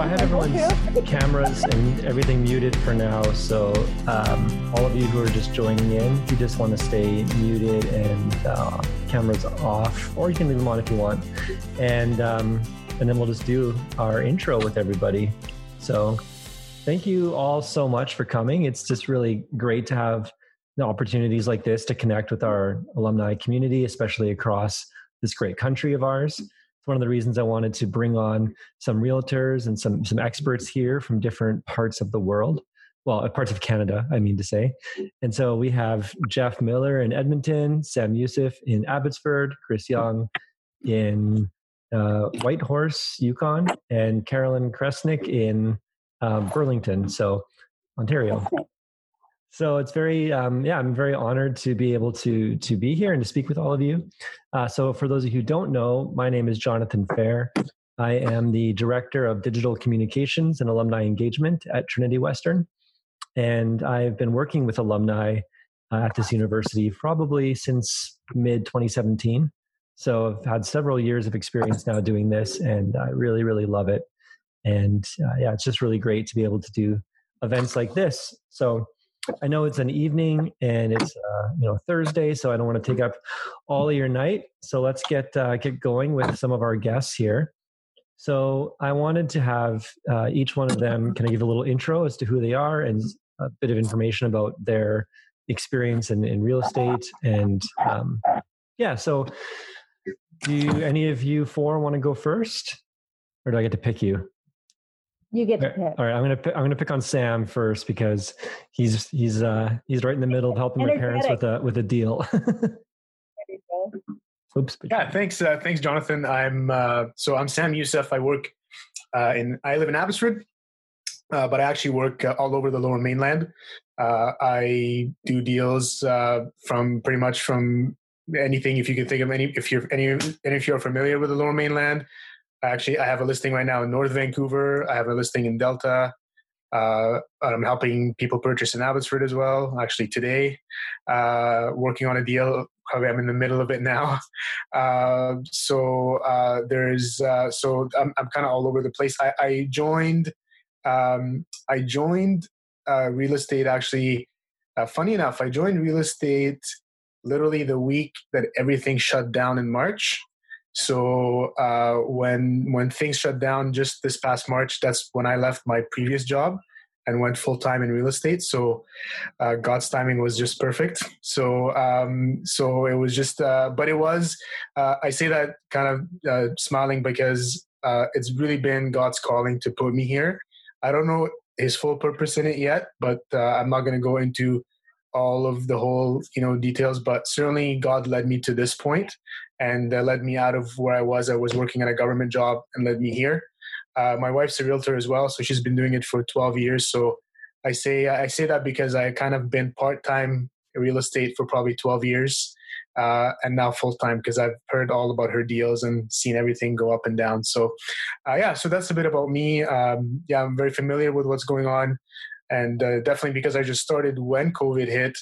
I have everyone's cameras and everything muted for now. So um, all of you who are just joining in, if you just want to stay muted and uh, cameras off, or you can leave them on if you want. And um, and then we'll just do our intro with everybody. So thank you all so much for coming. It's just really great to have the opportunities like this to connect with our alumni community, especially across this great country of ours. It's one of the reasons I wanted to bring on some realtors and some some experts here from different parts of the world. Well, uh, parts of Canada, I mean to say. And so we have Jeff Miller in Edmonton, Sam Youssef in Abbotsford, Chris Young in uh, Whitehorse, Yukon, and Carolyn Cestnick in uh, Burlington, so Ontario. So it's very, um, yeah, I'm very honored to be able to to be here and to speak with all of you. Uh, so for those of you who don't know, my name is Jonathan Fair. I am the director of digital communications and alumni engagement at Trinity Western, and I've been working with alumni uh, at this university probably since mid 2017. So I've had several years of experience now doing this, and I really, really love it. And uh, yeah, it's just really great to be able to do events like this. So I know it's an evening and it's uh, you know Thursday, so I don't want to take up all of your night. So let's get uh, get going with some of our guests here. So I wanted to have uh, each one of them kind of give a little intro as to who they are and a bit of information about their experience in, in real estate. And um, yeah, so do any of you four want to go first, or do I get to pick you? You get to pick. All right, I'm gonna I'm gonna pick on Sam first because he's he's uh he's right in the middle of helping my parents with a with a deal. Oops. Yeah, thanks, uh, thanks, Jonathan. I'm uh, so I'm Sam Youssef. I work uh, in I live in Abbotsford, uh, but I actually work uh, all over the Lower Mainland. Uh, I do deals uh, from pretty much from anything if you can think of any if you're any and if you're familiar with the Lower Mainland, Actually, I have a listing right now in North Vancouver. I have a listing in Delta. Uh, I'm helping people purchase in Abbotsford as well. Actually, today, uh, working on a deal. Probably I'm in the middle of it now. Uh, so uh, there's uh, so I'm, I'm kind of all over the place. I, I joined um, I joined uh, real estate. Actually, funny enough, I joined real estate literally the week that everything shut down in March. So uh, when when things shut down just this past March, that's when I left my previous job and went full time in real estate. So uh, God's timing was just perfect. So um, so it was just, uh, but it was. Uh, I say that kind of uh, smiling because uh, it's really been God's calling to put me here. I don't know His full purpose in it yet, but I'm not going to go into all of the whole you know details but certainly god led me to this point and led me out of where I was. I was working at a government job and led me here. Uh, my wife's a realtor as well, so she's been doing it for 12 years. So I say I say that because I kind of been part time real estate for probably 12 years, uh, and now full time because I've heard all about her deals and seen everything go up and down. So uh, yeah, so that's a bit about me. Um, yeah, I'm very familiar with what's going on, and uh, definitely because I just started when COVID hit.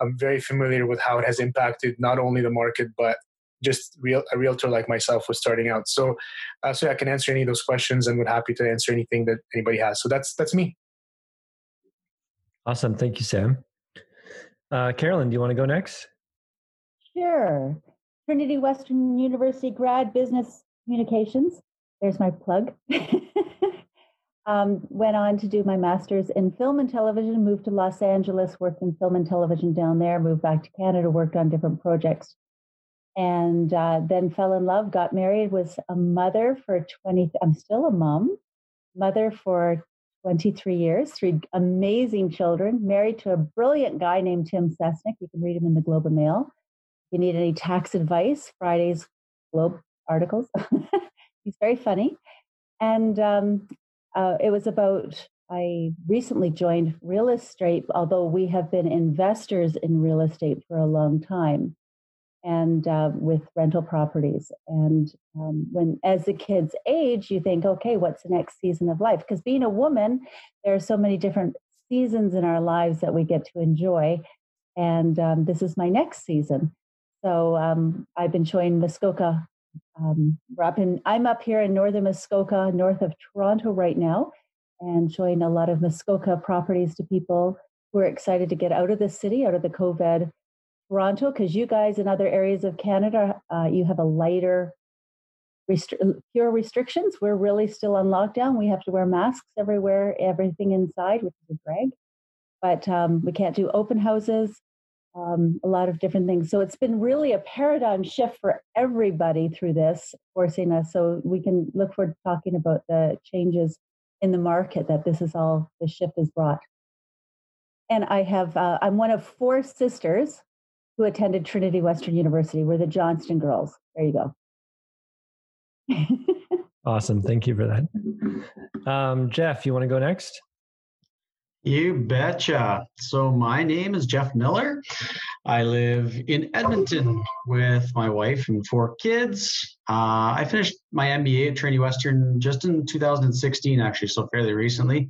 I'm very familiar with how it has impacted not only the market but just real a realtor like myself was starting out. So, uh, so I can answer any of those questions and would happy to answer anything that anybody has. So that's that's me. Awesome, thank you, Sam. Uh, Carolyn, do you want to go next? Sure. Trinity Western University grad business communications. There's my plug. um, went on to do my master's in film and television, moved to Los Angeles, worked in film and television down there, moved back to Canada, worked on different projects and uh, then fell in love, got married, was a mother for 20, I'm still a mom, mother for 23 years, three amazing children, married to a brilliant guy named Tim Cestnick. You can read him in the Globe and Mail. If you need any tax advice, Friday's Globe articles. He's very funny. And um, uh, it was about, I recently joined real estate, although we have been investors in real estate for a long time and uh, with rental properties. And um, when, as the kids age, you think, okay, what's the next season of life? Because being a woman, there are so many different seasons in our lives that we get to enjoy. And um, this is my next season. So um, I've been showing Muskoka Um, we're up in, I'm up here in northern Muskoka, north of Toronto right now, and showing a lot of Muskoka properties to people who are excited to get out of the city, out of the COVID Toronto, because you guys in other areas of Canada, uh, you have a lighter, restri- fewer restrictions. We're really still on lockdown. We have to wear masks everywhere, everything inside, which is a drag. But um, we can't do open houses um, a lot of different things. So it's been really a paradigm shift for everybody through this, forcing us. So we can look forward to talking about the changes in the market that this is all the shift has brought. And I have uh, I'm one of four sisters who attended Trinity Western University. We're the Johnston girls. There you go. awesome. Thank you for that. Um, Jeff, you want to go next? You betcha. So, my name is Jeff Miller. I live in Edmonton with my wife and four kids. Uh, I finished my MBA at Trinity Western just in 2016, actually, so fairly recently.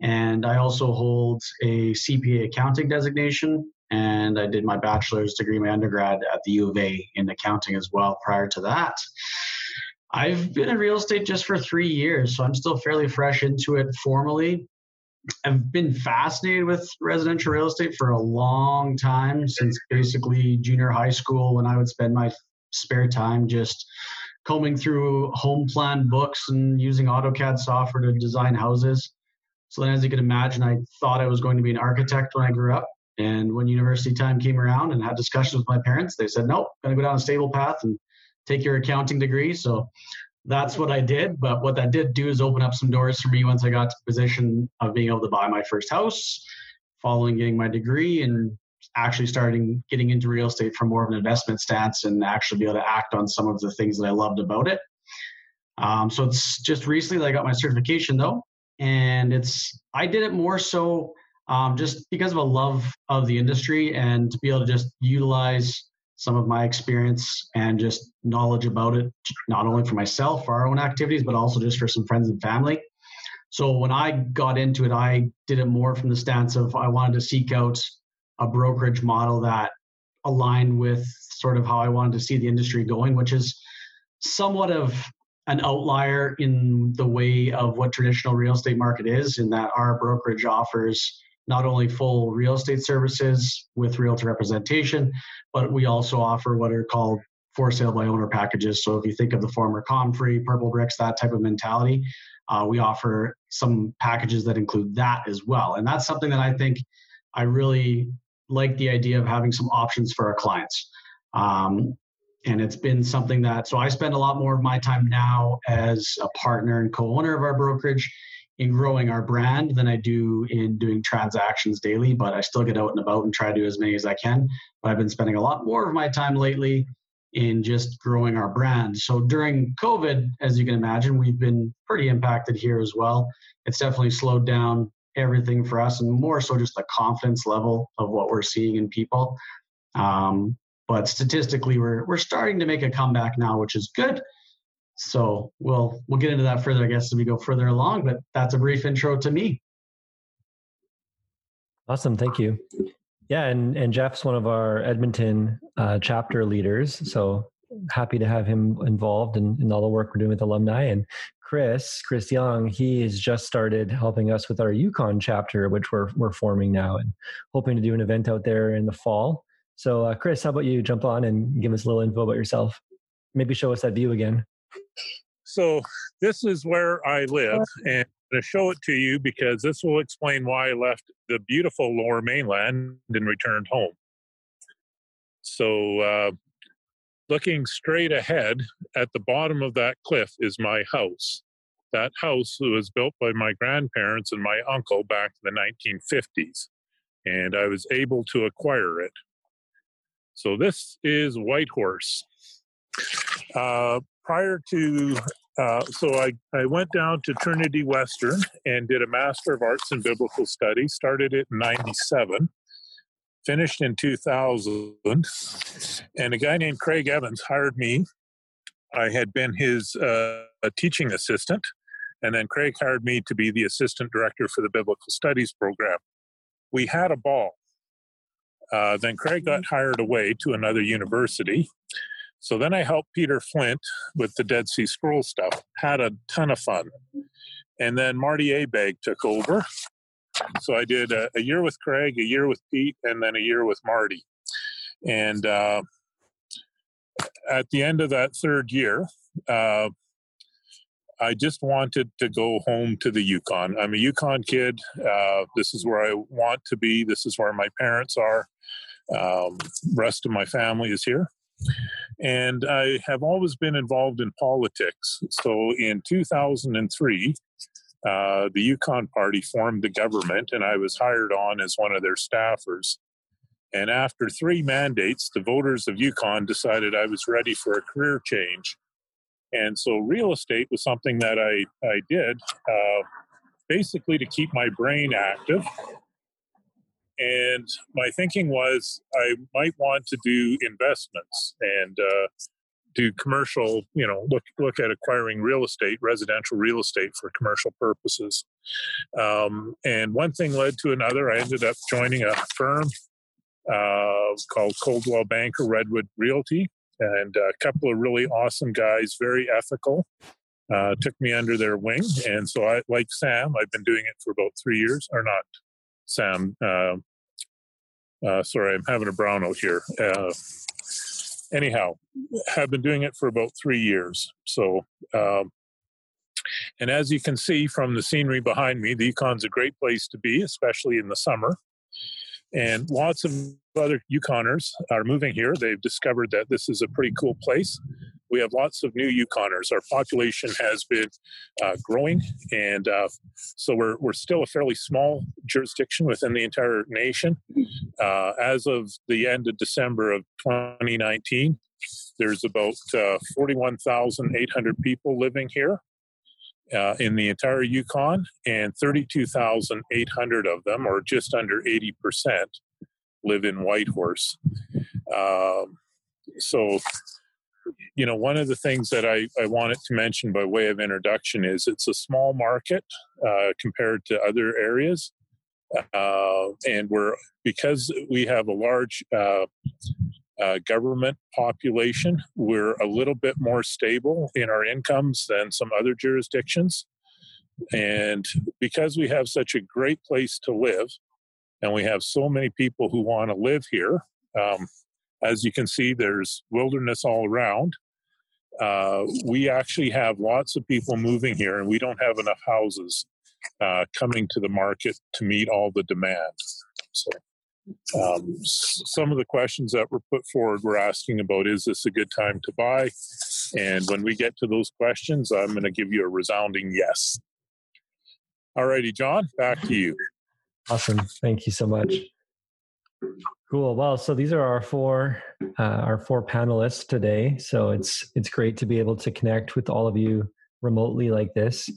And I also hold a CPA accounting designation. And I did my bachelor's degree, my undergrad at the U of A in accounting as well prior to that. I've been in real estate just for three years, so I'm still fairly fresh into it formally. I've been fascinated with residential real estate for a long time since basically junior high school when I would spend my spare time just combing through home plan books and using AutoCAD software to design houses. So then, as you can imagine, I thought I was going to be an architect when I grew up. And when university time came around and had discussions with my parents, they said, nope, going to go down a stable path and take your accounting degree. So that's what I did. But what that did do is open up some doors for me once I got to the position of being able to buy my first house, following getting my degree and actually starting getting into real estate from more of an investment stance and actually be able to act on some of the things that I loved about it. Um, so it's just recently that I got my certification though, and it's I did it more so um, just because of a love of the industry and to be able to just utilize some of my experience and just knowledge about it, not only for myself, for our own activities, but also just for some friends and family. So when I got into it, I did it more from the stance of I wanted to seek out a brokerage model that aligned with sort of how I wanted to see the industry going, which is somewhat of an outlier in the way of what traditional real estate market is, in that our brokerage offers not only full real estate services with realtor representation, but we also offer what are called for sale by owner packages. So if you think of the former ComFree, Purple Bricks, that type of mentality, uh, we offer some packages that include that as well. And that's something that I think I really like the idea of having some options for our clients. Um, and it's been something that, so I spend a lot more of my time now as a partner and co owner of our brokerage in growing our brand than I do in doing transactions daily, but I still get out and about and try to do as many as I can. But I've been spending a lot more of my time lately in just growing our brand. So during COVID, as you can imagine, we've been pretty impacted here as well. It's definitely slowed down everything for us and more so just the confidence level of what we're seeing in people. Um, but statistically, we're, we're starting to make a comeback now, which is good so we'll we'll get into that further, I guess, as we go further along. But that's a brief intro to me. Awesome, thank you. Yeah, and and Jeff's one of our Edmonton uh, chapter leaders, so happy to have him involved in, in all the work we're doing with alumni. And Chris, Chris Young, he has just started helping us with our Yukon chapter, which we're we're forming now, and hoping to do an event out there in the fall. So, uh, Chris, how about you jump on and give us a little info about yourself? Maybe show us that view again. So this is where I live, and to show it to you because this will explain why I left the beautiful Lower Mainland and returned home. So, uh, looking straight ahead, at the bottom of that cliff is my house. That house was built by my grandparents and my uncle back in the 1950s, and I was able to acquire it. So, this is Whitehorse. Uh, prior to uh, so I, I went down to Trinity Western and did a Master of Arts in Biblical Studies. Started it in 97, finished in 2000. And a guy named Craig Evans hired me. I had been his uh, teaching assistant. And then Craig hired me to be the assistant director for the Biblical Studies program. We had a ball. Uh, then Craig got hired away to another university. So then I helped Peter Flint with the Dead Sea Scroll stuff. Had a ton of fun. And then Marty Abegg took over. So I did a, a, year with Craig, a year with Pete, and then a year with Marty. And uh, at the end of that third year, uh, I just wanted to go home to the Yukon. I'm a Yukon kid. Uh, this is where I want to be. This is where my parents are. Um, rest of my family is here. And I have always been involved in politics. So in 2003, uh, the Yukon Party formed the government, and I was hired on as one of their staffers. And after three mandates, the voters of Yukon decided I was ready for a career change. And so real estate was something that I, I did uh, basically to keep my brain active. And my thinking was I might want to do investments and uh, do commercial, you know, look look at acquiring real estate, residential real estate for commercial purposes. Um, and one thing led to another. I ended up joining a firm uh, called Coldwell Banker Redwood Realty, and a couple of really awesome guys, very ethical. Uh, took me under their wing, and so I, like Sam, I've been doing it for about three years, or not Sam. Uh, uh, sorry, I'm having a brownout here. Uh, anyhow, have been doing it for about three years. So, um, and as you can see from the scenery behind me, the Yukon's a great place to be, especially in the summer. And lots of other Yukoners are moving here. They've discovered that this is a pretty cool place. We have lots of new Yukoners. Our population has been uh, growing, and uh, so we're, we're still a fairly small jurisdiction within the entire nation. Uh, as of the end of December of 2019, there's about uh, 41,800 people living here uh, in the entire Yukon, and 32,800 of them, or just under 80%, live in Whitehorse. Um, so, you know, one of the things that I, I wanted to mention by way of introduction is it's a small market uh, compared to other areas. Uh, and we're because we have a large uh, uh, government population. We're a little bit more stable in our incomes than some other jurisdictions. And because we have such a great place to live, and we have so many people who want to live here, um, as you can see, there's wilderness all around. Uh, we actually have lots of people moving here, and we don't have enough houses uh, coming to the market to meet all the demand. So um, some of the questions that were put forward were asking about is this a good time to buy? And when we get to those questions, I'm going to give you a resounding yes. All righty, John, back to you. Awesome. Thank you so much. Cool. Well, so these are our four uh, our four panelists today. So it's it's great to be able to connect with all of you remotely like this.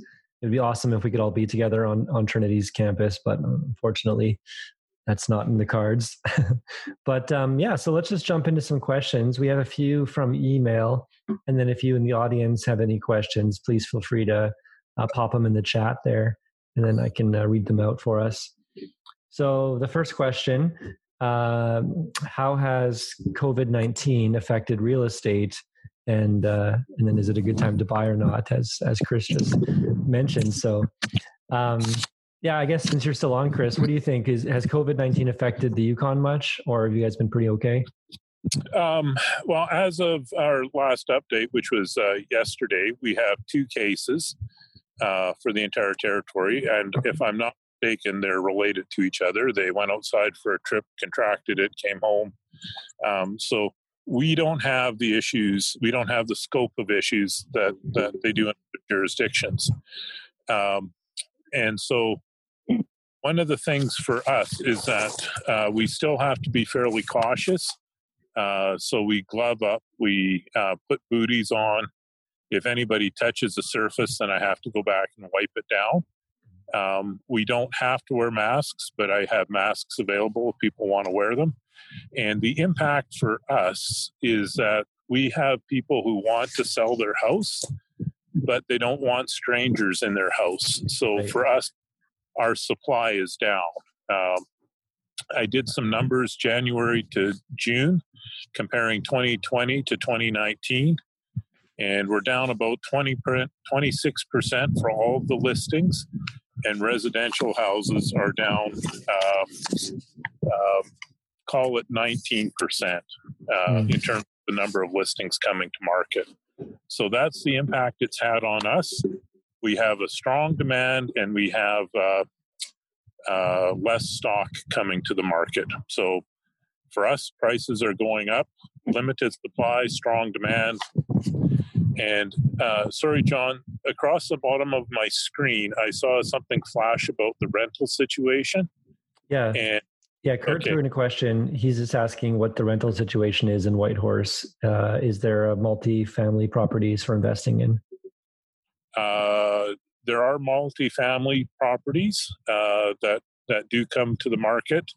It'd be awesome if we could all be together on on Trinity's campus, but unfortunately, that's not in the cards. but um, yeah, so let's just jump into some questions. We have a few from email, and then if you in the audience have any questions, please feel free to uh, pop them in the chat there, and then I can uh, read them out for us. So the first question: uh, How has COVID nineteen affected real estate? And uh, and then is it a good time to buy or not? As as Chris just mentioned. So um, yeah, I guess since you're still on, Chris, what do you think? Is has COVID nineteen affected the Yukon much, or have you guys been pretty okay? Um, well, as of our last update, which was uh, yesterday, we have two cases uh, for the entire territory, and if I'm not they're related to each other. They went outside for a trip, contracted it, came home. Um, so we don't have the issues. We don't have the scope of issues that that they do in jurisdictions. Um, and so one of the things for us is that uh, we still have to be fairly cautious. Uh, so we glove up, we uh, put booties on. If anybody touches the surface, then I have to go back and wipe it down. Um, we don't have to wear masks, but I have masks available if people want to wear them. And the impact for us is that we have people who want to sell their house, but they don't want strangers in their house. So for us, our supply is down. Um, I did some numbers January to June, comparing 2020 to 2019, and we're down about 20 26% for all of the listings, and residential houses are down, um, um, call it 19% uh, mm. in terms of the number of listings coming to market. So that's the impact it's had on us. We have a strong demand and we have uh, uh, less stock coming to the market. So for us, prices are going up, limited supply, strong demand. And uh, sorry, John, across the bottom of my screen, I saw something flash about the rental situation. Yeah. And yeah, Kurt okay. threw in a question. He's just asking what the rental situation is in Whitehorse. Uh, is there a multi-family properties for investing in? Uh, there are multi-family properties uh, that that do come to the market.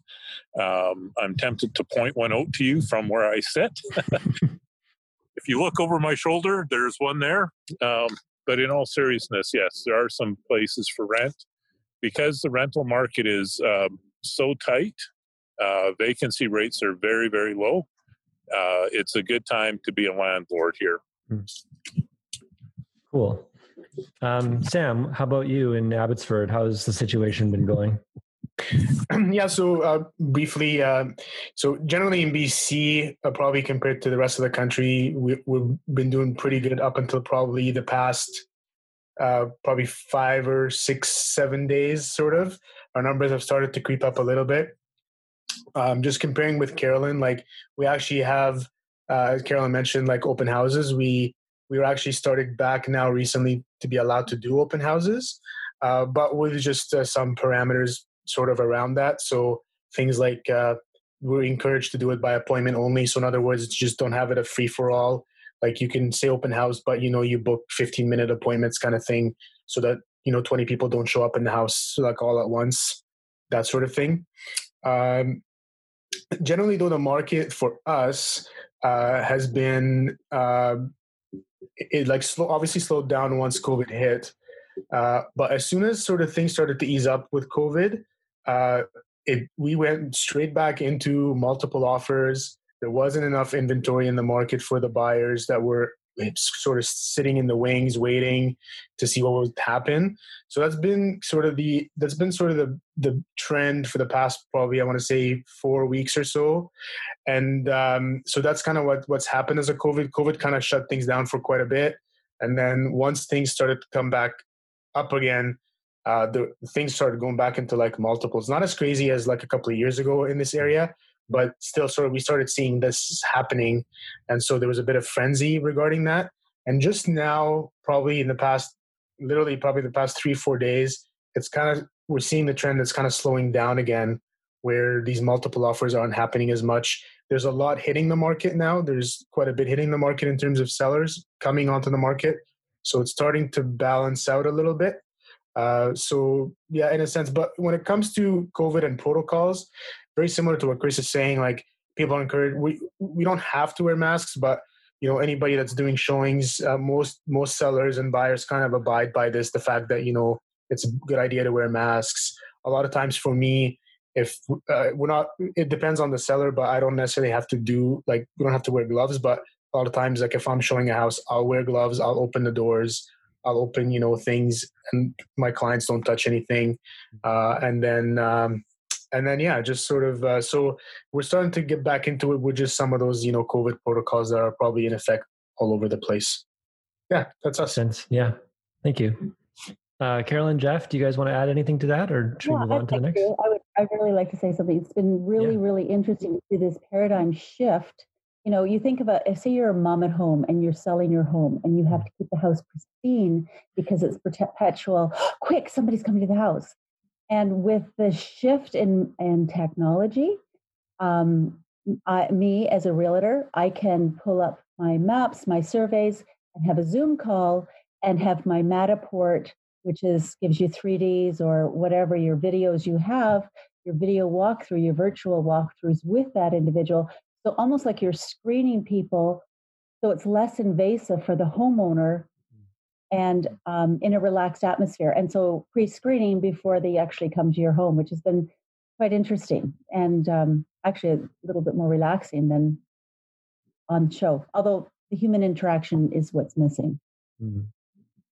Um, I'm tempted to point one out to you from where I sit. if you look over my shoulder, there's one there. Um, but in all seriousness, yes, there are some places for rent because the rental market is um, so tight uh, vacancy rates are very, very low. Uh, it's a good time to be a landlord here. Hmm. Cool. Um, Sam, how about you in Abbotsford? How's the situation been going? yeah, so uh, briefly, uh, so generally in BC, uh, probably compared to the rest of the country, we, have been doing pretty good up until probably the past uh, probably five or six, seven days, sort of. Our numbers have started to creep up a little bit um, just comparing with Carolyn, like we actually have, uh, as Carolyn mentioned, like open houses. We we were actually started back now recently to be allowed to do open houses, uh, but with just uh, some parameters sort of around that. So things like uh, we're encouraged to do it by appointment only. So in other words, just don't have it a free for all. Like you can say open house, but you know you book 15 minute appointments kind of thing, so that you know 20 people don't show up in the house like all at once, that sort of thing. Um, generally, though, the market for us uh, has been uh, it, like slow, obviously slowed down once COVID hit. Uh, but as soon as sort of things started to ease up with COVID, uh, it we went straight back into multiple offers. There wasn't enough inventory in the market for the buyers that were sort of sitting in the wings waiting to see what would happen. So that's been sort of the that's been sort of the the trend for the past probably i want to say four weeks or so. And um, so that's kind of what what's happened as a covid covid kind of shut things down for quite a bit. And then once things started to come back up again uh, the things started going back into like multiples. Not as crazy as like a couple of years ago in this area but still sort of we started seeing this happening. And so there was a bit of frenzy regarding that. And just now probably in the past literally probably the past three four days it's kind of we're seeing the trend that's kind of slowing down again where these multiple offers aren't happening as much. There's a lot hitting the market now. There's quite a bit hitting the market in terms of sellers coming onto the market. So it's starting to balance out a little bit uh, so yeah in a sense but when it comes to covid and protocols very similar to what Chris is saying. Like people are encouraged. We we don't have to wear masks, but you know anybody that's doing showings, uh, most most sellers and buyers kind of abide by this. The fact that you know it's a good idea to wear masks. A lot of times for me, if uh, we're not, it depends on the seller, but I don't necessarily have to do like we don't have to wear gloves. But a lot of times, like if I'm showing a house, I'll wear gloves. I'll open the doors. I'll open, you know, things, and my clients don't touch anything. Uh, and then um, and then yeah just sort of uh, so we're starting to get back into it with just some of those you know covid protocols that are probably in effect all over the place. Yeah that's us. Sense. Yeah. Thank you. Uh, carolyn jeff do you guys want to add anything to that or should yeah, we move on to the next? i would i really like to say something. It's been really yeah. really interesting to see this paradigm shift you know you think about say you're a mom at home and you're selling your home and you have to keep the house pristine because it's perpetual quick somebody's coming to the house and with the shift in, in technology, um, I, me as a realtor, I can pull up my maps, my surveys, and have a Zoom call and have my Matterport, which is gives you 3Ds or whatever your videos you have, your video walkthrough, your virtual walkthroughs with that individual. So almost like you're screening people, so it's less invasive for the homeowner and um, in a relaxed atmosphere. And so pre screening before they actually come to your home, which has been quite interesting and um, actually a little bit more relaxing than on show. Although the human interaction is what's missing. Mm-hmm.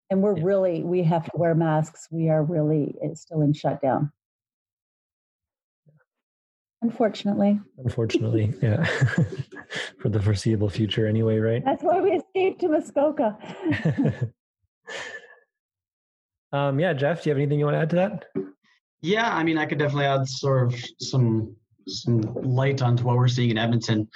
And we're yeah. really, we have to wear masks. We are really still in shutdown. Unfortunately. Unfortunately, yeah. For the foreseeable future, anyway, right? That's why we escaped to Muskoka. um, yeah, Jeff, do you have anything you want to add to that? Yeah, I mean, I could definitely add sort of some some light onto what we're seeing in Edmonton.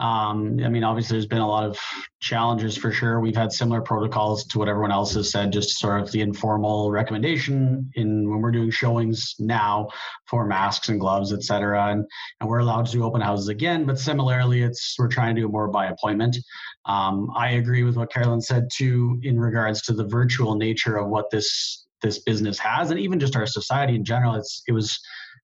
Um, I mean, obviously, there's been a lot of challenges for sure. We've had similar protocols to what everyone else has said, just sort of the informal recommendation in when we're doing showings now for masks and gloves, et cetera. And, and we're allowed to do open houses again, but similarly, it's we're trying to do it more by appointment. Um, I agree with what Carolyn said too in regards to the virtual nature of what this this business has, and even just our society in general. It's it was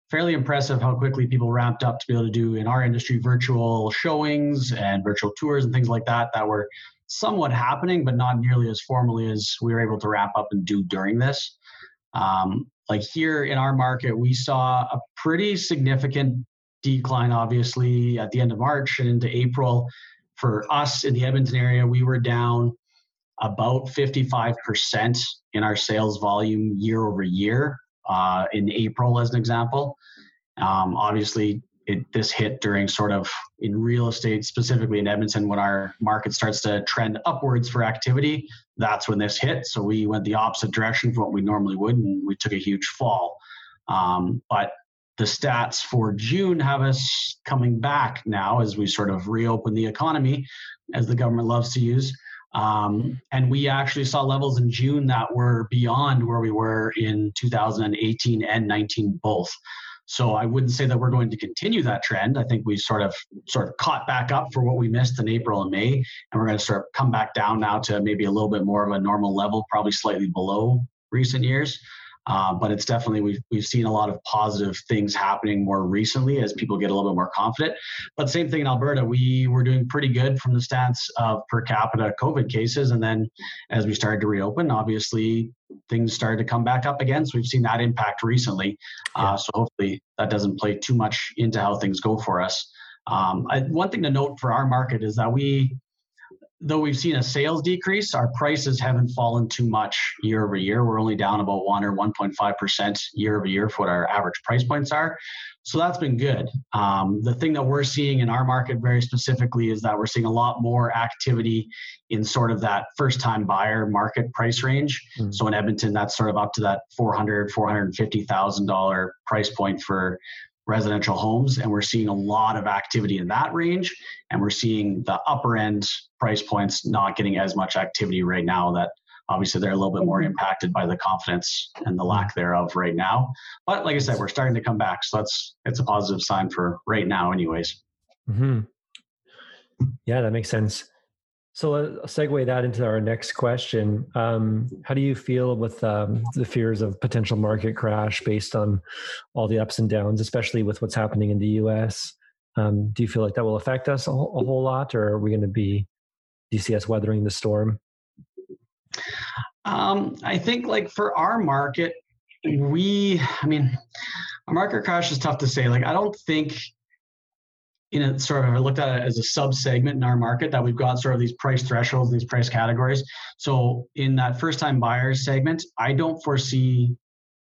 fairly impressive how quickly people ramped up to be able to do in our industry virtual showings and virtual tours and things like that that were somewhat happening, but not nearly as formally as we were able to wrap up and do during this. Um, like here in our market, we saw a pretty significant decline, obviously, at the end of March and into April. For us in the Edmonton area, we were down about 55% in our sales volume year over year uh, in April, as an example. Um, obviously, it, this hit during sort of in real estate, specifically in Edmonton, when our market starts to trend upwards for activity. That's when this hit. So we went the opposite direction from what we normally would, and we took a huge fall. Um, but the stats for June have us coming back now as we sort of reopen the economy, as the government loves to use. Um, and we actually saw levels in June that were beyond where we were in 2018 and 19 both. So I wouldn't say that we're going to continue that trend. I think we sort of sort of caught back up for what we missed in April and May, and we're going to sort of come back down now to maybe a little bit more of a normal level, probably slightly below recent years. Uh, but it's definitely we've we've seen a lot of positive things happening more recently as people get a little bit more confident. But same thing in Alberta, we were doing pretty good from the stats of per capita COVID cases, and then as we started to reopen, obviously things started to come back up again. So we've seen that impact recently. Uh, so hopefully that doesn't play too much into how things go for us. Um, I, one thing to note for our market is that we though we've seen a sales decrease, our prices haven't fallen too much year over year. We're only down about one or 1.5% year over year for what our average price points are. So that's been good. Um, the thing that we're seeing in our market very specifically is that we're seeing a lot more activity in sort of that first time buyer market price range. Mm-hmm. So in Edmonton, that's sort of up to that 400, $450,000 price point for residential homes and we're seeing a lot of activity in that range and we're seeing the upper end price points not getting as much activity right now that obviously they're a little bit more mm-hmm. impacted by the confidence and the lack thereof right now but like i said we're starting to come back so that's it's a positive sign for right now anyways mm-hmm. yeah that makes sense so let's segue that into our next question. Um, how do you feel with um, the fears of potential market crash based on all the ups and downs, especially with what's happening in the U.S.? Um, do you feel like that will affect us a, whole, a whole lot, or are we going to be DCS weathering the storm? Um, I think, like for our market, we, I mean, a market crash is tough to say. Like, I don't think in a sort of looked at it as a sub segment in our market that we've got sort of these price thresholds, these price categories. So in that first time buyers segment, I don't foresee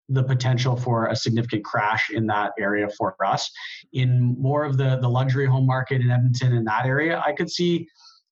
the potential for a significant crash in that area for us. In more of the the luxury home market in Edmonton in that area, I could see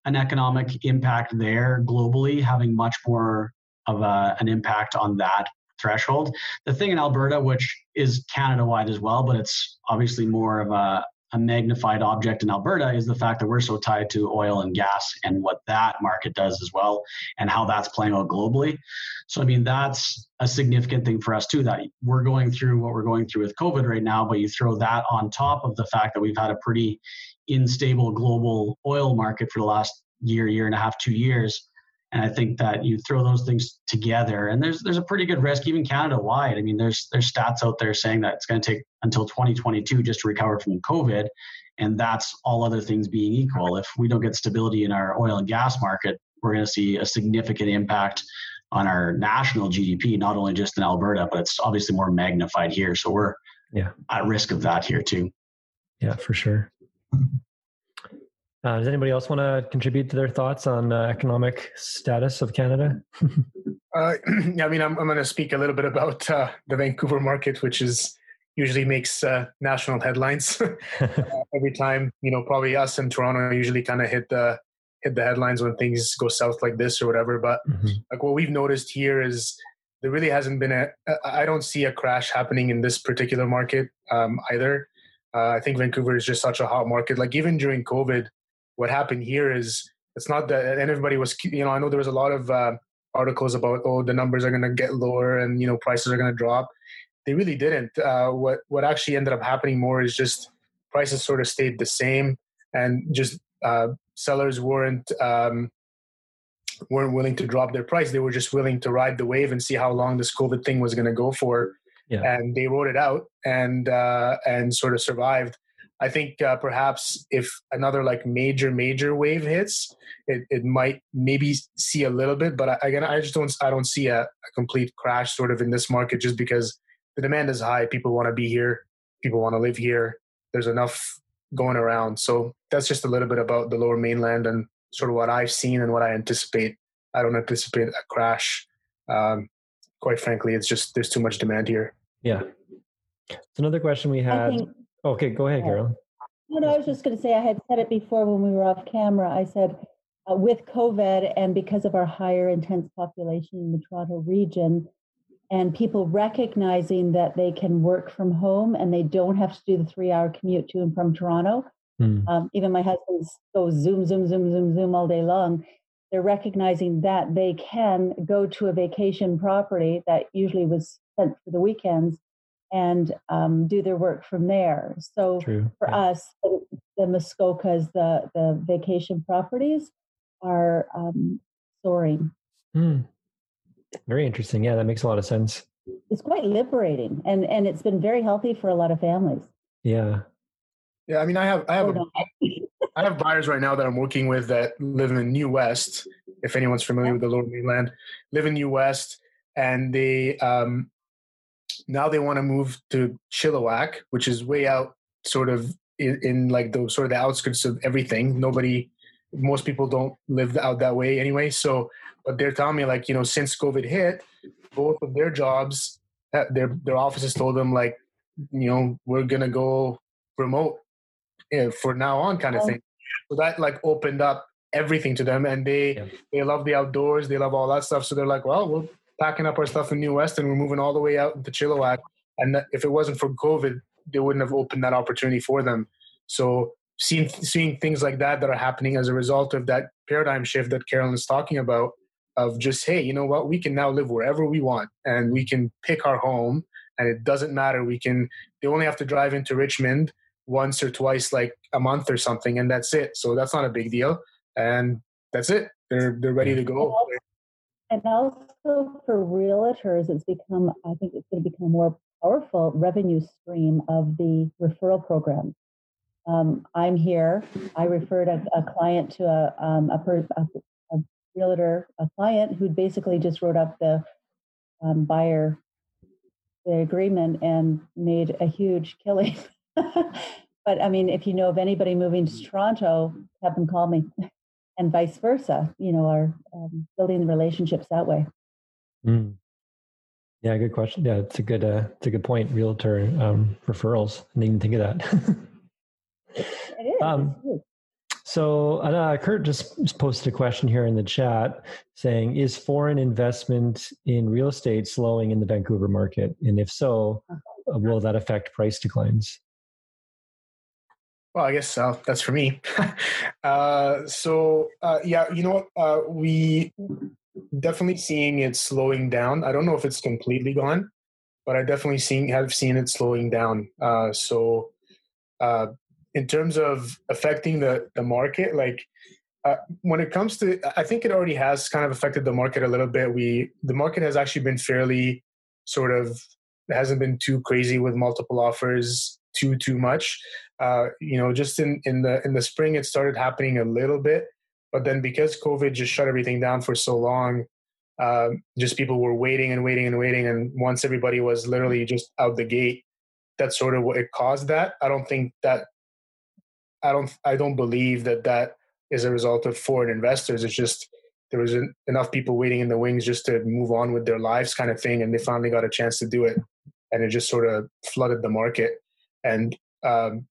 an economic impact there globally having much more of a, an impact on that threshold. The thing in Alberta, which is Canada wide as well, but it's obviously more of a, a magnified object in Alberta is the fact that we're so tied to oil and gas and what that market does as well and how that's playing out globally. So, I mean, that's a significant thing for us too that we're going through what we're going through with COVID right now, but you throw that on top of the fact that we've had a pretty unstable global oil market for the last year, year and a half, two years. And I think that you throw those things together, and there's there's a pretty good risk, even Canada wide. I mean, there's there's stats out there saying that it's going to take until 2022 just to recover from COVID, and that's all other things being equal. If we don't get stability in our oil and gas market, we're going to see a significant impact on our national GDP, not only just in Alberta, but it's obviously more magnified here. So we're yeah. at risk of that here too. Yeah, for sure. Uh, does anybody else want to contribute to their thoughts on uh, economic status of Canada? uh, I mean, I'm, I'm going to speak a little bit about uh, the Vancouver market, which is usually makes uh, national headlines every time. You know, probably us in Toronto usually kind of hit the hit the headlines when things go south like this or whatever. But mm-hmm. like what we've noticed here is there really hasn't been a. I don't see a crash happening in this particular market um, either. Uh, I think Vancouver is just such a hot market. Like even during COVID, what happened here is it's not that and everybody was you know I know there was a lot of uh, articles about oh the numbers are going to get lower and you know prices are going to drop. They really didn't. Uh, what what actually ended up happening more is just prices sort of stayed the same and just uh, sellers weren't um, weren't willing to drop their price. They were just willing to ride the wave and see how long this COVID thing was going to go for. Yeah. And they wrote it out and uh, and sort of survived. I think uh, perhaps if another like major major wave hits, it, it might maybe see a little bit. But I, again, I just don't I don't see a, a complete crash sort of in this market just because the demand is high. People want to be here. People want to live here. There's enough going around. So that's just a little bit about the Lower Mainland and sort of what I've seen and what I anticipate. I don't anticipate a crash. Um, quite frankly, it's just there's too much demand here. Yeah. It's another question we had. Okay, go ahead, Carol. No, no, I was just going to say I had said it before when we were off camera. I said uh, with COVID and because of our higher intense population in the Toronto region, and people recognizing that they can work from home and they don't have to do the three hour commute to and from Toronto. Mm. Um, even my husband goes zoom, zoom, zoom, zoom, zoom all day long. They're recognizing that they can go to a vacation property that usually was sent for the weekends and um, do their work from there. So True. for yeah. us, the, the Muskokas, the the vacation properties, are um, soaring. Mm. Very interesting. Yeah, that makes a lot of sense. It's quite liberating, and and it's been very healthy for a lot of families. Yeah. Yeah, I mean, I have I have a, I have buyers right now that I'm working with that live in New West. If anyone's familiar with the Lower Mainland, live in New West, and they um, now they want to move to Chilliwack, which is way out, sort of in, in like the sort of the outskirts of everything. Nobody, most people don't live out that way anyway. So but they're telling me like you know since COVID hit, both of their jobs, uh, their their offices told them like you know we're gonna go remote uh, for now on kind of thing. So that like opened up everything to them, and they yeah. they love the outdoors, they love all that stuff. So they're like, well, we're packing up our stuff in New West and we're moving all the way out into Chilliwack. And if it wasn't for COVID, they wouldn't have opened that opportunity for them. So seeing seeing things like that that are happening as a result of that paradigm shift that Carolyn is talking about of just hey you know what? We can now live wherever we want and we can pick our home and it doesn't matter. We can they only have to drive into richmond once or twice like a month or something and that's it. So that's not a big deal. And that's it. They're they're ready to go. And also for realtors it's become i think it's going to become a more powerful revenue stream of the referral program um, i'm here i referred a, a client to a, um, a, per, a, realtor, a client who basically just wrote up the um, buyer the agreement and made a huge killing. but I mean, if you know of anybody moving to Toronto, have them call me, and vice versa. You know, are um, building the relationships that way. Mm. Yeah, good question. Yeah, it's a good, uh, it's a good point. Realtor um, referrals. I didn't even think of that. it is. Um. So uh, Kurt just posted a question here in the chat saying, "Is foreign investment in real estate slowing in the Vancouver market? And if so, uh, will that affect price declines?" Well, I guess uh, that's for me. uh, so uh, yeah, you know what? Uh, we definitely seeing it slowing down. I don't know if it's completely gone, but I definitely seeing have seen it slowing down. Uh, so in terms of affecting the the market like uh, when it comes to i think it already has kind of affected the market a little bit we the market has actually been fairly sort of hasn't been too crazy with multiple offers too too much uh, you know just in in the in the spring it started happening a little bit but then because covid just shut everything down for so long uh, just people were waiting and waiting and waiting and once everybody was literally just out the gate that's sort of what it caused that. I don't think that I don't I don't believe that that is a result of foreign investors. It's just there was enough people waiting in the wings just to move on with their lives, kind of thing, and they finally got a chance to do it, and it just sort of flooded the market. And um,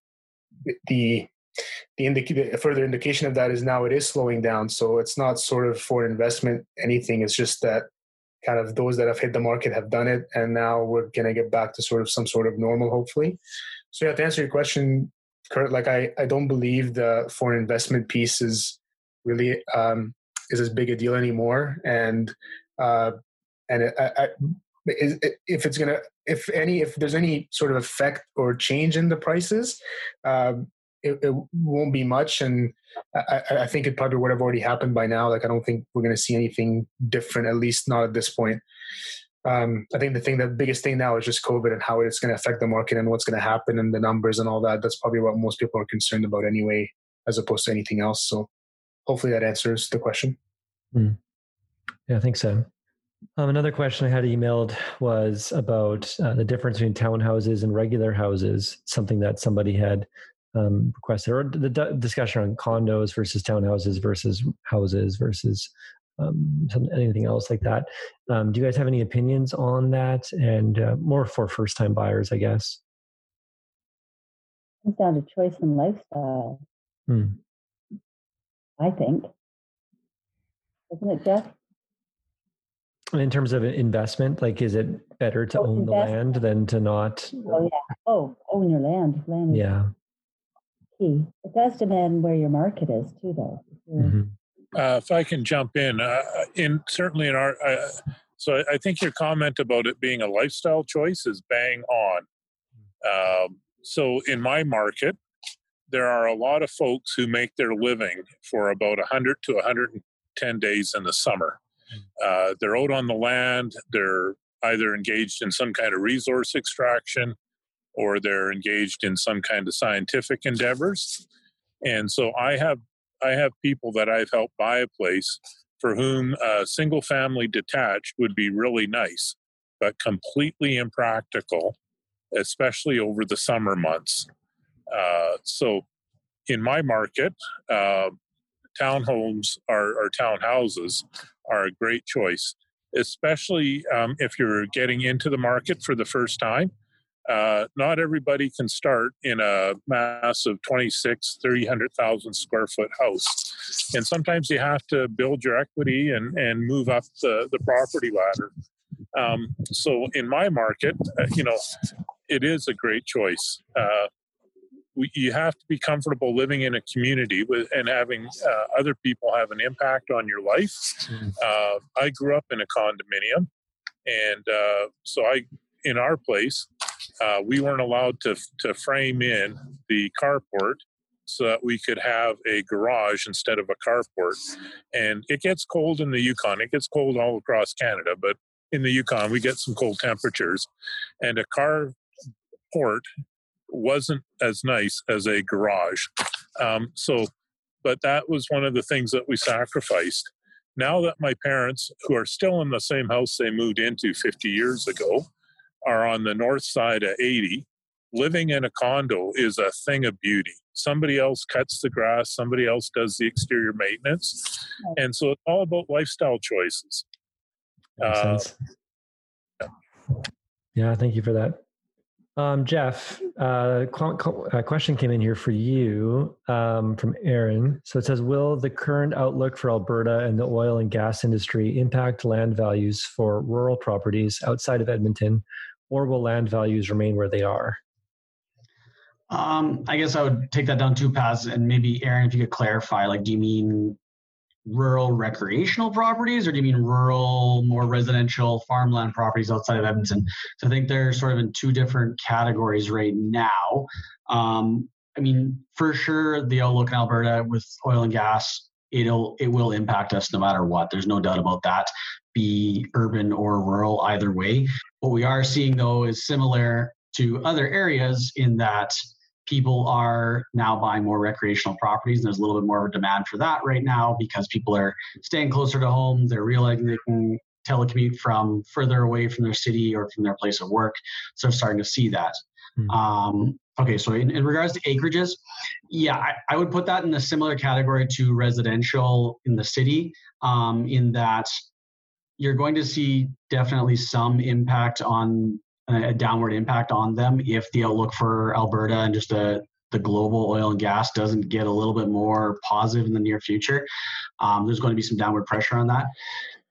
the the, indica- the further indication of that is now it is slowing down. So it's not sort of for investment anything. It's just that kind of those that have hit the market have done it, and now we're gonna get back to sort of some sort of normal, hopefully. So yeah, to answer your question, Kurt, like I, I don't believe the foreign investment piece is really um, is as big a deal anymore, and uh, and it, I, I, if it's gonna if any if there's any sort of effect or change in the prices, um, it, it, won't be much, and I, I think it probably would have already happened by now. Like I don't think we're gonna see anything different, at least not at this point um, I think the thing, the biggest thing now is just COVID and how it's going to affect the market and what's going to happen and the numbers and all that. That's probably what most people are concerned about anyway, as opposed to anything else. So hopefully that answers the question. Mm. Yeah, I think so. Um, another question I had emailed was about uh, the difference between townhouses and regular houses, something that somebody had um, requested, or the d- discussion on condos versus townhouses versus houses versus um, anything else like that. Um, do you guys have any opinions on that? And uh, more for first time buyers, I guess. Comes down to choice and lifestyle. Hmm. I think, isn't it, Jeff? In terms of investment, like, is it better to oh, own investment. the land than to not? Oh yeah. Oh, own your land. Land. yeah. Key. It does depend where your market is too, though. Mm-hmm. Uh, if I can jump in, uh, in certainly in our, uh, so I think your comment about it being a lifestyle choice is bang on. Um, so in my market, there are a lot of folks who make their living for about 100 to 110 days in the summer. Uh, they're out on the land, they're either engaged in some kind of resource extraction or they're engaged in some kind of scientific endeavors. And so I have I have people that I've helped buy a place for whom a single family detached would be really nice, but completely impractical, especially over the summer months. Uh, so, in my market, uh, townhomes or, or townhouses are a great choice, especially um, if you're getting into the market for the first time uh, not everybody can start in a massive 26 300,000 square foot house. And sometimes you have to build your equity and, and move up the, the property ladder. Um, so in my market uh, you know it is a great choice. Uh, we, you have to be comfortable living in a community with and having uh, other people have an impact on your life. Mm. uh, i grew up in a condominium and uh, so i in our place uh, we weren't allowed to to frame in the carport so that we could have a garage instead of a carport. And it gets cold in the Yukon. It gets cold all across Canada, but in the Yukon we get some cold temperatures, and a carport wasn't as nice as a garage. Um, so, but that was one of the things that we sacrificed. Now that my parents, who are still in the same house they moved into 50 years ago, are on the north side of 80, living in a condo is a thing of beauty. Somebody else cuts the grass, somebody else does the exterior maintenance. And so it's all about lifestyle choices. Uh, yeah. yeah, thank you for that. Um, Jeff, uh, a question came in here for you um, from Aaron. So it says, "Will the current outlook for Alberta and the oil and gas industry impact land values for rural properties outside of Edmonton, or will land values remain where they are? Um, I guess I would take that down two paths, and maybe Aaron, if you could clarify, like, do you mean rural recreational properties, or do you mean rural, more residential farmland properties outside of Edmonton? So I think they're sort of in two different categories right now. Um, I mean, for sure, the outlook in Alberta with oil and gas, it'll it will impact us no matter what. There's no doubt about that be urban or rural either way. What we are seeing though is similar to other areas in that people are now buying more recreational properties. And there's a little bit more of a demand for that right now because people are staying closer to home. They're realizing they can telecommute from further away from their city or from their place of work. So I'm starting to see that. Hmm. Um, okay, so in, in, regards to acreages, yeah, I, I, would put that in a similar category to residential in the city, um, in that you're going to see definitely some impact on a downward impact on them if the outlook for Alberta and just the the global oil and gas doesn't get a little bit more positive in the near future. Um, there's going to be some downward pressure on that.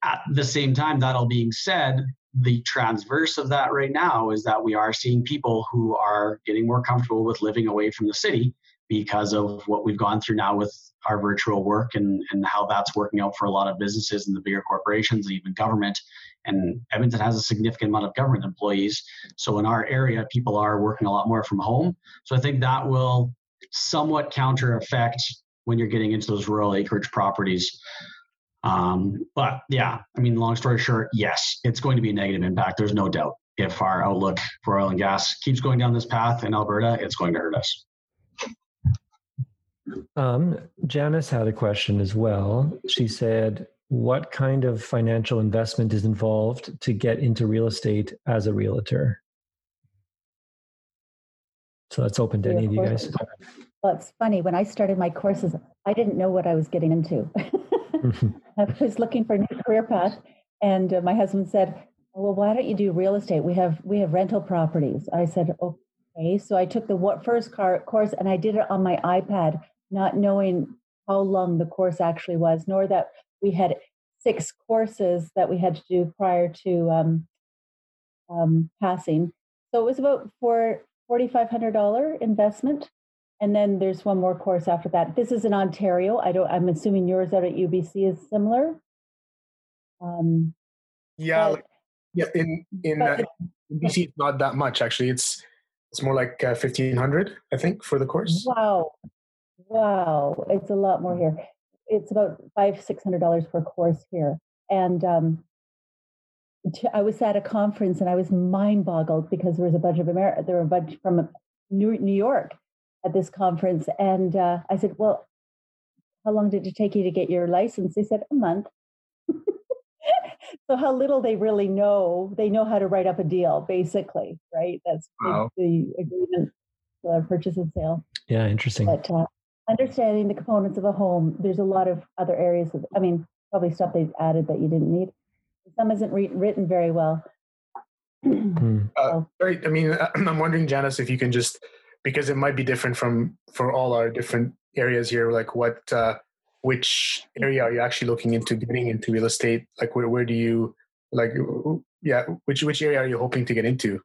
At the same time, that all being said, the transverse of that right now is that we are seeing people who are getting more comfortable with living away from the city because of what we've gone through now with our virtual work and, and how that's working out for a lot of businesses and the bigger corporations and even government. And Edmonton has a significant amount of government employees. So in our area, people are working a lot more from home. So I think that will somewhat counter effect when you're getting into those rural acreage properties. Um, but yeah, I mean, long story short, yes, it's going to be a negative impact. There's no doubt. If our outlook for oil and gas keeps going down this path in Alberta, it's going to hurt us. Um, Janice had a question as well. She said, What kind of financial investment is involved to get into real estate as a realtor? So that's open to any of you guys. Well, it's funny. When I started my courses, I didn't know what I was getting into. I was looking for a new career path, and uh, my husband said, "Well, why don't you do real estate? We have we have rental properties." I said, "Okay." So I took the first car, course, and I did it on my iPad not knowing how long the course actually was, nor that we had six courses that we had to do prior to um, um, passing. So it was about for $4,500 investment. And then there's one more course after that. This is in Ontario. I don't. I'm assuming yours out at UBC is similar. Um, yeah, but, yeah. In in uh, UBC, it's not that much actually. It's it's more like uh, fifteen hundred, I think, for the course. Wow, Wow, it's a lot more here. It's about five, six hundred dollars per course here, and um, I was at a conference and I was mind boggled because there was a bunch of America, there were a bunch from New New York at this conference, and uh, I said, "Well, how long did it take you to get your license?" They said, "A month." so how little they really know. They know how to write up a deal, basically, right? That's wow. the, the agreement, the purchase and sale. Yeah, interesting. But uh, understanding the components of a home, there's a lot of other areas of, I mean, probably stuff they've added that you didn't need. Some isn't re- written very well. Hmm. uh, right. I mean, I'm wondering, Janice, if you can just, because it might be different from for all our different areas here, like what, uh, which area are you actually looking into getting into real estate? Like, where, where do you, like, yeah, which, which area are you hoping to get into?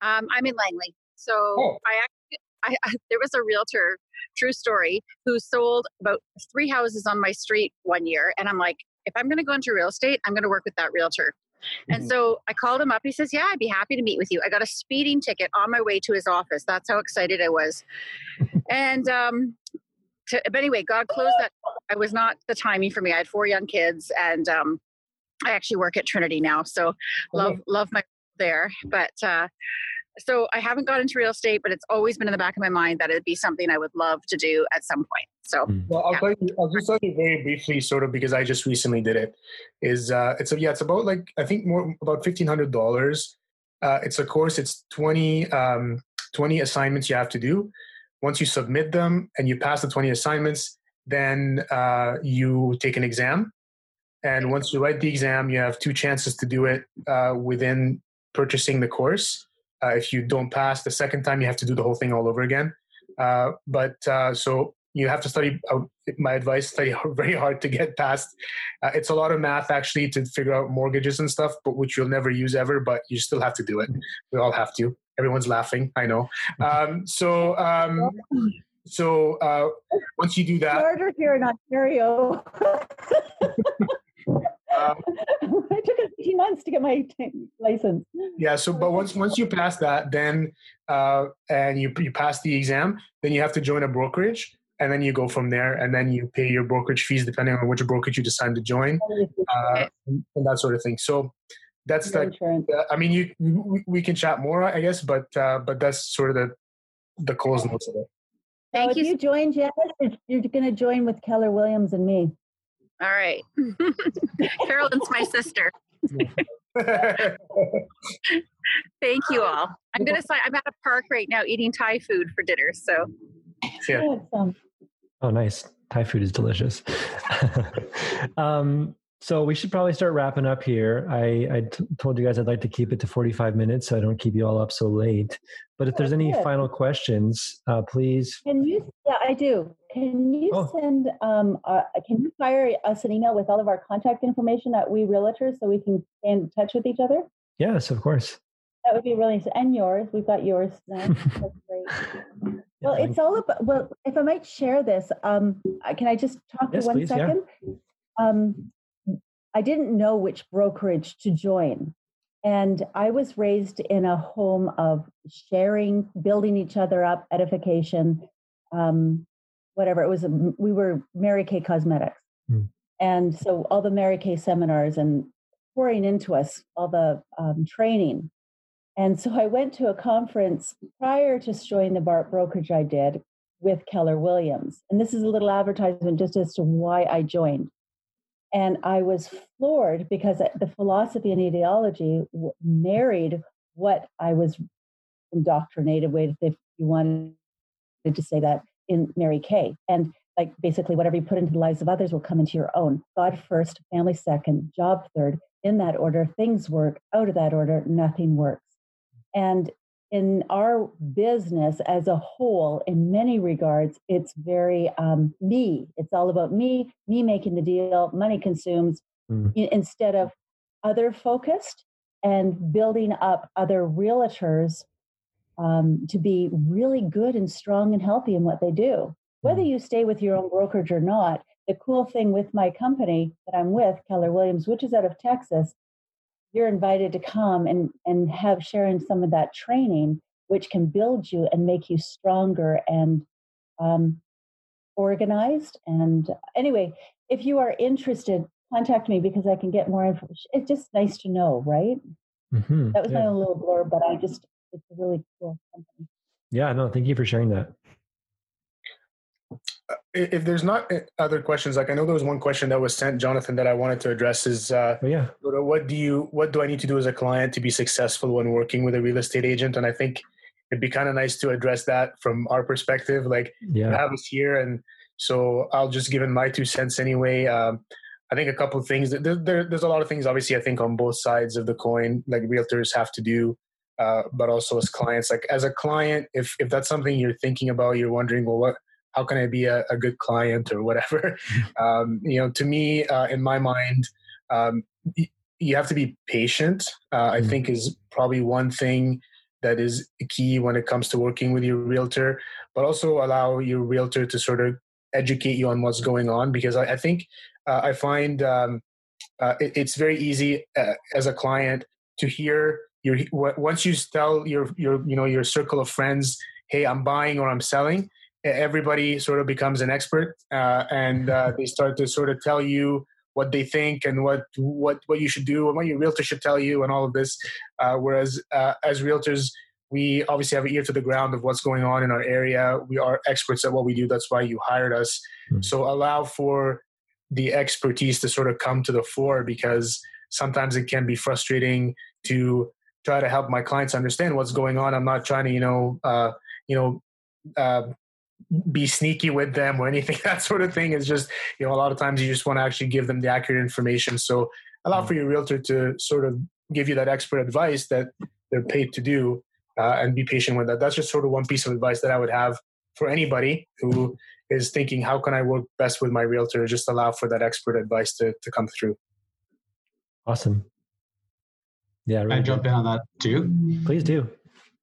Um, I'm in Langley. So oh. I actually, I, I, there was a realtor true story, who sold about three houses on my street one year. And I'm like, if I'm going to go into real estate, I'm going to work with that realtor. Mm-hmm. And so I called him up. He says, Yeah, I'd be happy to meet with you. I got a speeding ticket on my way to his office. That's how excited I was. and, um, to, but anyway, God closed that. I was not the timing for me. I had four young kids, and um, I actually work at Trinity now. So love love my there. But uh, so I haven't got into real estate, but it's always been in the back of my mind that it'd be something I would love to do at some point. So, hmm. well, I'll, yeah. tell you, I'll just tell you very briefly, sort of, because I just recently did it. Is uh, it's a, yeah, it's about like I think more about fifteen hundred dollars. Uh, it's a course. It's 20, um, 20 assignments you have to do. Once you submit them and you pass the twenty assignments, then uh, you take an exam. And once you write the exam, you have two chances to do it uh, within purchasing the course. Uh, if you don't pass the second time, you have to do the whole thing all over again. Uh, but uh, so you have to study. Uh, my advice: study very hard to get past. Uh, it's a lot of math actually to figure out mortgages and stuff, but which you'll never use ever. But you still have to do it. We all have to. Everyone's laughing. I know. Um, so. Um, so uh, once you do that, harder here in Ontario. Um, it took 18 months to get my t- license. Yeah. So, but once once you pass that, then uh, and you you pass the exam, then you have to join a brokerage, and then you go from there, and then you pay your brokerage fees depending on which brokerage you decide to join, uh, and, and, that sort of thing. So. That's like, uh, I mean, you we, we, can chat more, I guess, but uh, but that's sort of the the close notes of it. Thank so you. If you join, Janice, you're going to join with Keller Williams and me. All right. Carolyn's my sister. Thank you all. I'm gonna say I'm at a park right now eating Thai food for dinner. So yeah. Awesome. Oh, nice. Thai food is delicious. um, so we should probably start wrapping up here. I, I t- told you guys I'd like to keep it to 45 minutes so I don't keep you all up so late. But if there's any final questions, uh, please. Can you? Yeah, I do. Can you Oh. send? Um, uh, can you fire us an email with all of our contact information at We Realtors so we can stay in touch with each other? Yes, of course. That would be really nice. And yours, we've got yours now. That's great. Well, it's all about. Well, if I might share this, um, can I just talk Yes, for one please, yeah. Um, I didn't know which brokerage to join, and I was raised in a home of sharing, building each other up, edification, um, whatever it was. We were Mary Kay Cosmetics, Hmm. and so all the Mary Kay seminars and pouring into us all the um, training. And so I went to a conference prior to joining the bar brokerage I did with Keller Williams. And this is a little advertisement just as to why I joined. And I was floored because the philosophy and ideology w- married what I was indoctrinated with, if you wanted to say that, in Mary Kay. And like basically whatever you put into the lives of others will come into your own. God first, family second, job third. In that order, things work. Out of that order, nothing works. And in our business as a whole, in many regards, it's very um, me. It's all about me, me making the deal, money consumes, Mm. instead of other focused and building up other realtors um, to be really good and strong and healthy in what they do. Whether you stay with your own brokerage or not, the cool thing with my company that I'm with, Keller Williams, which is out of Texas, you're invited to come and, and have sharing some of that training, which can build you and make you stronger and um, organized. And anyway, if you are interested, contact me because I can get more information. It's just nice to know, right? Mhm, That was my own little blurb, but I just, it's a really cool company. yeah, no, thank you for sharing that. if if there's not uh, other questions, like I know there was one question that was sent, Jonathan, that I wanted to address is uh, Oh, yeah. what do you what do I need to do as a client to be successful when working with a real estate agent? And I think it'd be kind of nice to address that from our perspective. Like you have us here, and so I'll just give in my two cents anyway. Um, I think a couple of things. There, there, there's a lot of things, obviously. I think on both sides of the coin, like realtors have to do, uh, but also as clients. Like as a client, if if that's something you're thinking about, you're wondering, well, what how can I be a, a good client or whatever? um, you know, to me, uh, in my mind, um, y- you have to be patient. Uh, I Mm. think is probably one thing that is key when it comes to working with your realtor, but also allow your realtor to sort of educate you on what's going on because I, I think uh, I find um, uh, it, it's very easy uh, as a client to hear your once you tell your your you know your circle of friends, hey, I'm buying or I'm selling everybody sort of becomes an expert uh, and uh, they start to sort of tell you what they think and what what what you should do and what your realtor should tell you and all of this uh, whereas uh, as realtors we obviously have an ear to the ground of what's going on in our area. We are experts at what we do. That's why you hired us. Mhm. so allow for the expertise to sort of come to the fore because sometimes it can be frustrating to try to help my clients understand what's going on. I'm not trying to you know uh, you know uh, be sneaky with them or anything that sort of thing. Is just you know a lot of times you just want to actually give them the accurate information. So allow for your realtor to sort of give you that expert advice that they're paid to do uh, and be patient with that. That's just sort of one piece of advice that i would have for anybody who is thinking how can i work best with my realtor? Just allow for that expert advice to, to come through. Awesome. Yeah. Can I Really jump in on that too? Please do.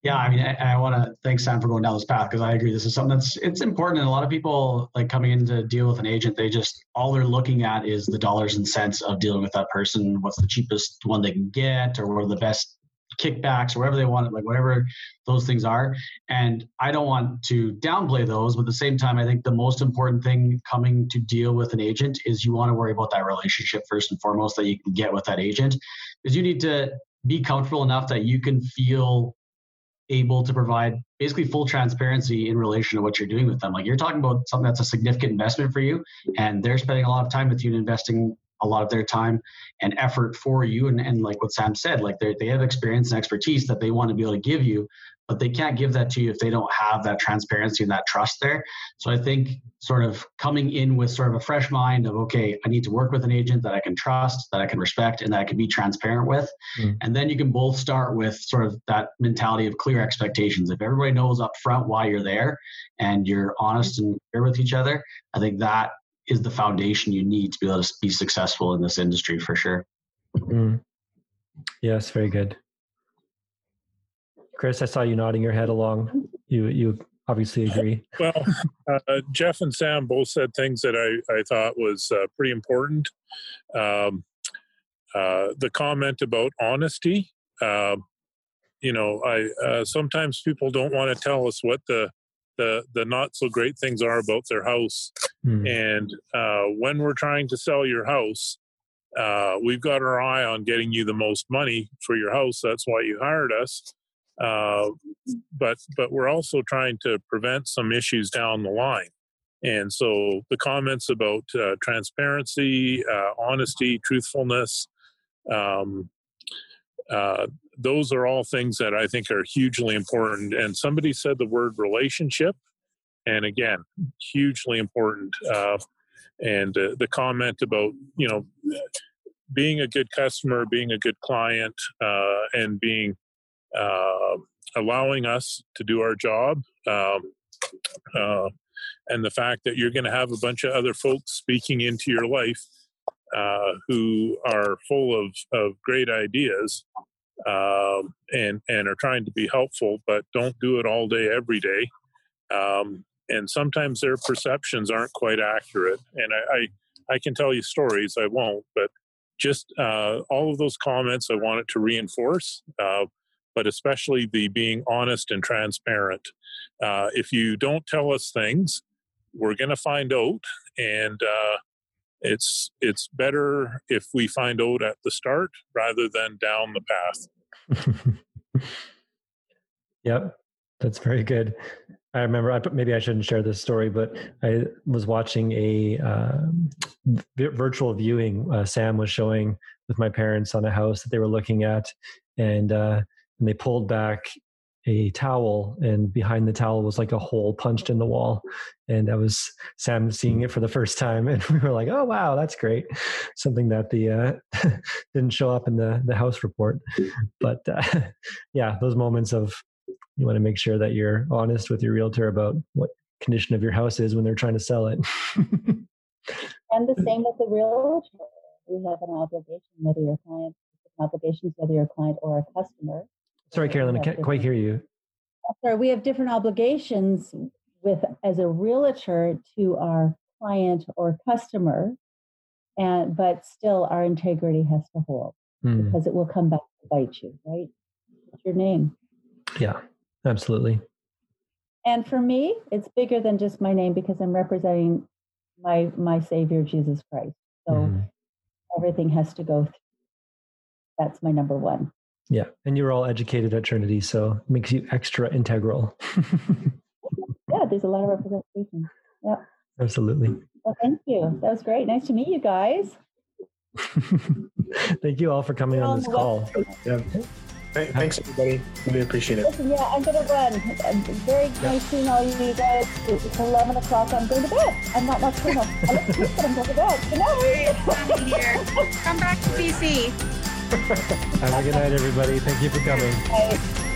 Yeah, I mean, I, I want to thank Sam for going down this path because I agree. This is something that's it's important, and a lot of people like coming in to deal with an agent. They just all they're looking at is the dollars and cents of dealing with that person. What's the cheapest one they can get, or what are the best kickbacks, or whatever they want, like whatever those things are. And I don't want to downplay those, but at the same time, I think the most important thing coming to deal with an agent is you want to worry about that relationship first and foremost that you can get with that agent, because you need to be comfortable enough that you can feel able to provide basically full transparency in relation to what you're doing with them. Like you're talking about something that's a significant investment for you, and they're spending a lot of time with you and investing a lot of their time and effort for you. And, and like what Sam said, like they have experience and expertise that they want to be able to give you, but they can't give that to you if they don't have that transparency and that trust there. So I think sort of coming in with sort of a fresh mind of, okay, I need to work with an agent that I can trust, that I can respect, and that I can be transparent with. Mm. And then you can both start with sort of that mentality of clear expectations. If everybody knows up front why you're there and you're honest and clear with each other, I think that is the foundation you need to be able to be successful in this industry for sure. Mm. Yes, very good. Chris, I saw you nodding your head along. You you obviously agree. Well, uh, Jeff and Sam both said things that I, I thought was uh, pretty important. Um, uh, the comment about honesty. Um, you know, I uh, sometimes people don't want to tell us what the the the not so great things are about their house, mm. and uh, when we're trying to sell your house. Uh, we've got our eye on getting you the most money for your house. That's why you hired us uh, but but we're also trying to prevent some issues down the line. And so the comments about uh, transparency, uh, honesty, truthfulness, um, uh, those are all things that I think are hugely important. And somebody said the word relationship, and again, hugely important. Uh, and the comment about you know being a good customer, being a good client, and being uh, allowing us to do our job. Um, uh, and the fact that you're going to have a bunch of other folks speaking into your life uh, who are full of, of great ideas um, and and are trying to be helpful, but don't do it all day every day. Um, and sometimes their perceptions aren't quite accurate. And I, I, I can tell you stories. I won't, but just uh, all of those comments I wanted to reinforce. Uh, but especially the being honest and transparent. Uh, if you don't tell us things, we're going to find out, and uh, it's it's better if we find out at the start rather than down the path. yep, that's very good. I remember, I, maybe I shouldn't share this story, but I was watching a uh, virtual viewing uh, Sam was showing with my parents on a house that they were looking at. And uh, and they pulled back a towel and behind the towel was like a hole punched in the wall and i was sam seeing it for the first time and we were like oh wow that's great. Something that the uh, didn't show up in the the house report. But uh, yeah those moments of you want to make sure that you're honest with your realtor about what condition of your house is when they're trying to sell it. And the same with the realtor. We have an obligation whether your client obligations whether you're a client or a customer Sorry, Carolyn, I can't quite hear you. Sorry, we have different obligations with as a realtor to our client or customer, and but still our integrity has to hold mm. because it will come back to bite you, right? What's your name? Yeah, absolutely. And for me, it's bigger than just my name because I'm representing my my Savior Jesus Christ. So mm. everything has to go through. That's my number one. Yeah, and you're all educated at Trinity, so it makes you extra integral. yeah, there's a lot of representation. Yeah, absolutely. Well, thank you. That was great. Nice to meet you guys. thank you all for coming on this call. Yeah. Thanks, everybody. Really appreciate it. Listen, yeah, I'm going to run. I'm very yeah. nice seeing all you guys. It's 11 o'clock. I'm going to bed. I'm not nocturnal. I like to but I'm going to bed. Good night. Come back to BC. Have a good night, everybody. Thank you for coming. Bye.